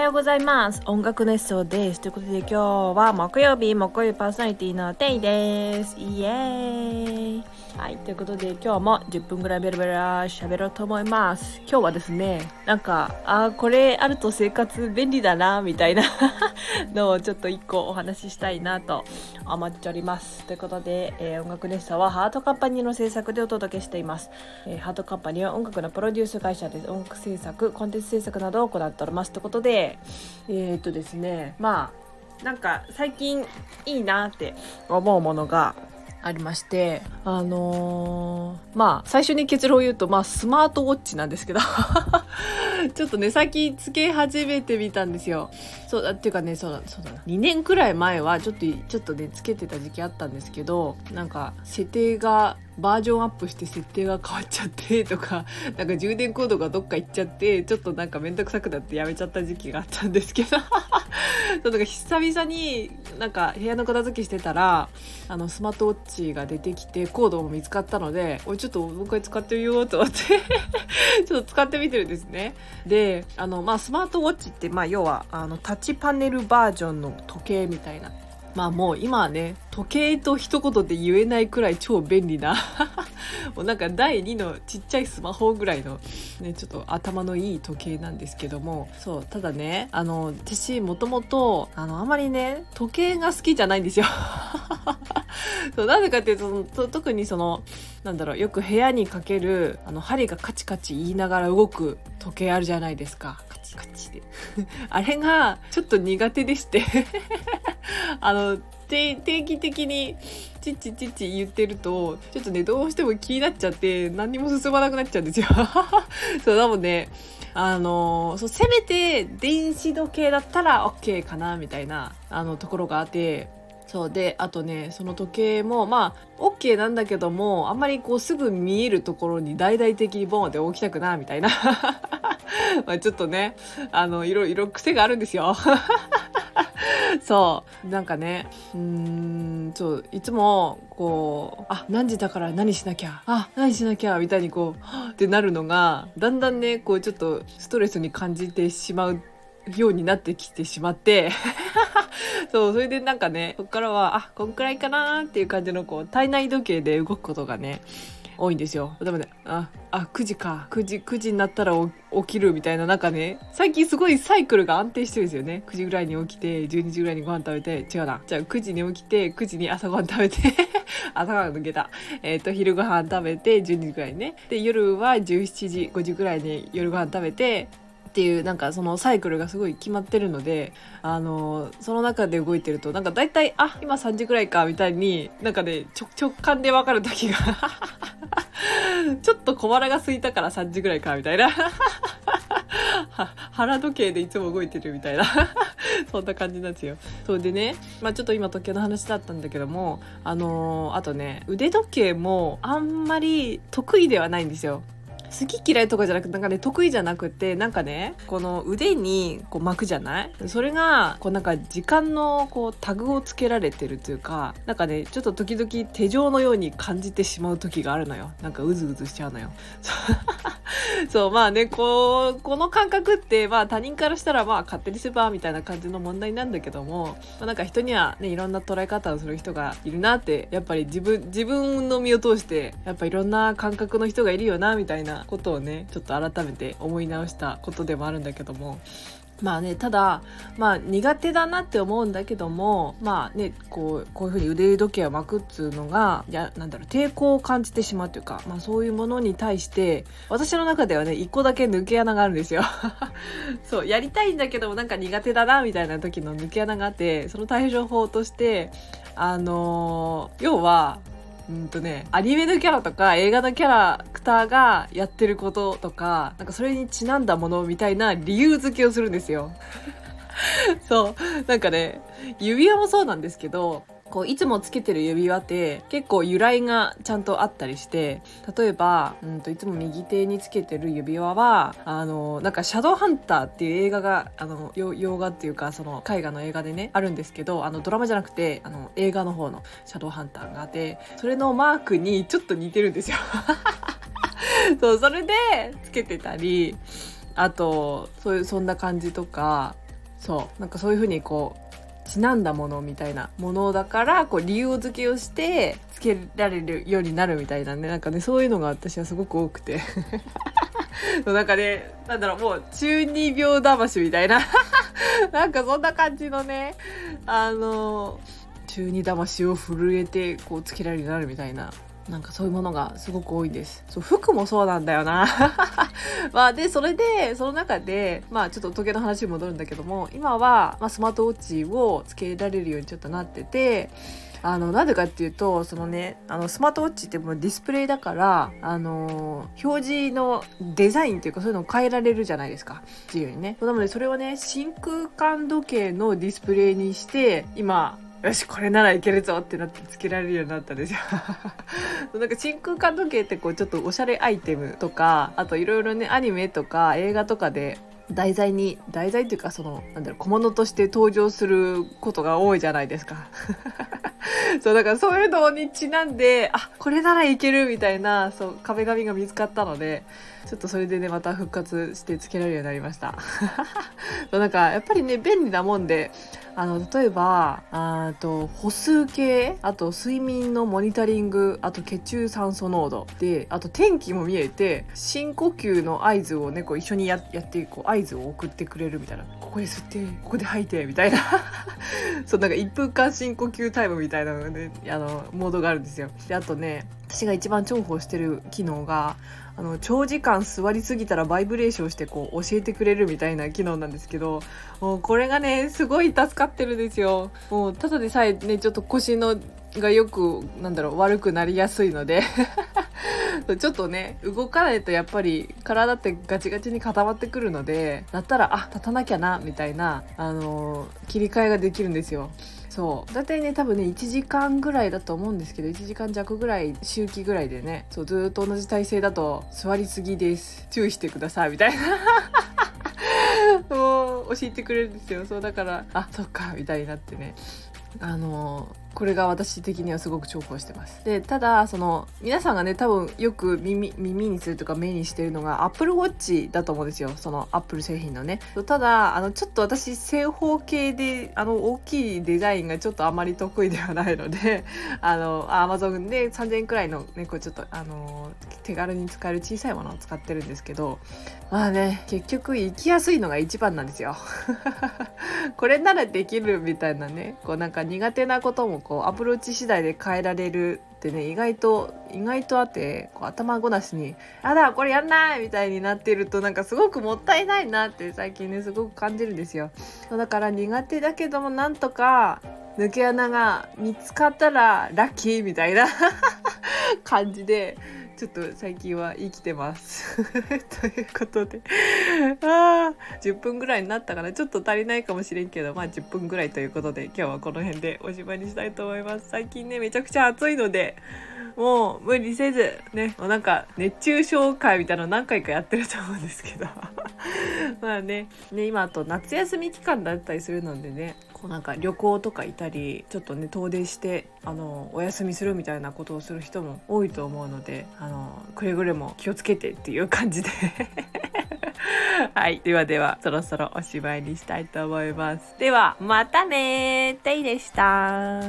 はようございます。音楽熱唱です。ということで今日は木曜日木曜日パーソナリティのテイです。イエーイ。はいということで今日も10分ぐらいベラベラ喋ろうと思います。今日はですねなんかあこれあると生活便利だなみたいな。のをちょっと1個お話ししたいなと思っております。ということで、えー、音楽熱さはハートカンパニーの制作でお届けしています、えー、ハートカンパニーは音楽のプロデュース会社です。音楽制作コンテンツ制作などを行っております。ということでえー、っとですねまあなんか最近いいなって思うものがありましてあのー、まあ最初に結論を言うとまあスマートウォッチなんですけど ちょっとね最近つけ始めてみたんですよ。そうだっていうかねそうだそうだ2年くらい前はちょっとちょっとねつけてた時期あったんですけどなんか設定がバージョンアップして設定が変わっちゃってとか なんか充電コードがどっか行っちゃってちょっとなんか面倒くさくなってやめちゃった時期があったんですけど そうなんか久々になんか部屋の片付けしてたらあのスマートウォッチが出てきてコードも見つかったのでおいちょっともう一回使ってみようと思って ちょっと使ってみてるんですね。であのまあスマートウォッチってまあ要はあのタッチパネルバージョンの時計みたいなまあもう今はね時計と一言で言えないくらい超便利な もうなんか第2のちっちゃいスマホぐらいのねちょっと頭のいい時計なんですけども。そうただねあの私もともとあのあまりね時計が好きじゃないんですよ。そうなぜかっていうと特にそのなんだろうよく部屋にかけるあの針がカチカチ言いながら動く時計あるじゃないですか。カチカチで。あれがちょっと苦手でして。あの定期的にチッチチッチ言ってるとちょっとねどうしても気になっちゃって何にも進まなくなっちゃうんですよ。そうなのであのそうせめて電子時計だったら OK かなみたいなあのところがあってそうであとねその時計もまあ OK なんだけどもあんまりこうすぐ見えるところに大々的にボンって置きたくなみたいな。まあちょっとねあのいろいろ癖があるんですよ。そう。なんかねうんそういつもこうあ何時だから何しなきゃあ何しなきゃみたいにこうってなるのがだんだんねこうちょっとストレスに感じてしまうようになってきてしまって そうそれでなんかねそっからはあこんくらいかなっていう感じのこう体内時計で動くことがね多いんですよ。でもね、あ、あ、9時か。9時、9時になったら起きるみたいな、なんかね、最近すごいサイクルが安定してるんですよね。9時ぐらいに起きて、12時ぐらいにご飯食べて、違うな。じゃあ9時に起きて、9時に朝ご飯食べて 朝ご飯抜けた。えっ、ー、と、昼ご飯食べて、12時ぐらいね。で、夜は17時、5時ぐらいに夜ご飯食べて、っていうなんかそのサイクルがすごい決まってるのであのその中で動いてるとなんか大体あ今3時ぐらいかみたいになんかね直感で分かる時が ちょっと小腹が空いたから3時ぐらいかみたいな 腹時計でいつも動いてるみたいな そんな感じなんですよ。そうでね、まあ、ちょっと今時計の話だったんだけどもあのー、あとね腕時計もあんまり得意ではないんですよ。好き嫌いとかじゃなくてなんかね得意じゃなくてなんかねこの腕にこう巻くじゃない？それがこうなんか時間のこうタグをつけられてるというかなんかねちょっと時々手錠のように感じてしまう時があるのよ。なんかうずうずしちゃうのよ。そう。まあねこうこの感覚ってまあ他人からしたらまあ勝手にせばみたいな感じの問題なんだけども、まあ、なんか人にはねいろんな捉え方をする人がいるなってやっぱり自分自分の身を通してやっぱいろんな感覚の人がいるよなみたいなことをねちょっと改めて思い直したことでもあるんだけどもまあねただまあ苦手だなって思うんだけどもまあねこうこういうふうに腕時計を巻くっつうのがいやなんだろう抵抗を感じてしまうというか、まあ、そういうものに対して私の中ではね一個だけ抜け穴があるんですよ。そうやりたいんだけどもなんか苦手だなみたいな時の抜け穴があってその対処法としてあのー、要はうんとね、アニメのキャラとか映画のキャラクターがやってることとか、なんかそれにちなんだものみたいな理由付けをするんですよ。そう。なんかね、指輪もそうなんですけど、こういつもつけてる指輪って結構由来がちゃんとあったりして例えば、うんと、いつも右手につけてる指輪はあのなんか「シャドウハンター」っていう映画があの洋画っていうかその絵画の映画でねあるんですけどあのドラマじゃなくてあの映画の方の「シャドウハンター」があってそれのマークにちょっと似てるんですよ。そうそれでつけてたりあとそういうそんな感じとかそうなんかそういう風にこうちなんだものみたいなものだからこう理由付けをしてつけられるようになるみたいなね。なんかねそういうのが私はすごく多くて。なんかねなんだろうもう中二病魂みたいな。なんかそんな感じのねあの中二魂を震えてこうつけられるようになるみたいな。なんかそういうものがすごく多いです。そう、服もそうなんだよな。まあで、それで、その中で、まあちょっと時計の話に戻るんだけども、今は、まあ、スマートウォッチをつけられるようにちょっとなってて、あの、なんでかっていうと、そのね、あの、スマートウォッチってもうディスプレイだから、あの、表示のデザインっていうかそういうのを変えられるじゃないですか。自由にね。なので、それをね、真空管時計のディスプレイにして、今、よしこれならいけるぞってなってつけられるようになったんですよ なんか真空管時計ってこうちょっとおしゃれアイテムとかあといろいろねアニメとか映画とかで題材に題材っていうかそのなんだろう小物として登場することが多いじゃないですか。そうだからそういうのにちなんであこれならいけるみたいなそう壁紙が見つかったのでちょっとそれでねまた復活してつけられるようになりました。そうなんかやっぱりね便利なもんであの例えばあと歩数計あと睡眠のモニタリングあと血中酸素濃度であと天気も見えて深呼吸の合図をねこう一緒にややってこう合図を送ってくれるみたいな。ここで吸ってここで吐いてみたいな。そうなんか1分間深呼吸タイムみたいなのねあのモードがあるんですよ。であとね私が一番重宝してる機能があの長時間座りすぎたらバイブレーションしてこう教えてくれるみたいな機能なんですけどもうこれがねすごい助かってるんですよ。もうただでさえねちょっと腰のがよくなんだろう悪くなりやすいので。ちょっとね動かないとやっぱり体ってガチガチに固まってくるのでだったらあ立たなきゃなみたいなあのー、切り替えができるんですよ。そう。大体ね多分ね1時間ぐらいだと思うんですけど1時間弱ぐらい周期ぐらいでねそうずっと同じ体勢だと座りすぎです。注意してくださいみたいな。もう教えてくれるんですよ。そうだからあそっかみたいになってね。あのこれが私的にはすごく重宝してます。で、ただ、その、皆さんがね、多分よく耳、耳にするとか目にしてるのが Apple Watch だと思うんですよ。その Apple 製品のね。ただ、あの、ちょっと私、正方形で、あの、大きいデザインがちょっとあまり得意ではないので、あの、Amazon で3000円くらいのね、こうちょっと、あの、手軽に使える小さいものを使ってるんですけど、まあね、結局行きやすいのが一番なんですよ。これならできるみたいなね、こうなんか苦手なこともこうアプローチ次第で変えられるってね意外と意外とあってこう頭ごなしに「あだこれやんない!」みたいになってるとなんかすごくもったいないなって最近ねすごく感じるんですよ。だから苦手だけどもなんとか抜け穴が見つかったらラッキーみたいな 感じでちょっと最近は生きてます。ということで。あ10分ぐらいになったかな。ちょっと足りないかもしれんけどまあ10分ぐらいということで今日はこの辺でおしまいにしたいと思います。最近ねめちゃくちゃ暑いのでもう無理せずねもうなんか熱中症会みたいなの何回かやってると思うんですけど。まあね。ね今あと夏休み期間だったりするのでねこうなんか旅行とかいたりちょっとね遠出してあのお休みするみたいなことをする人も多いと思うのであのくれぐれも気をつけてっていう感じで。はい。ではではそろそろおしまいにしたいと思います。ではまたねテイでした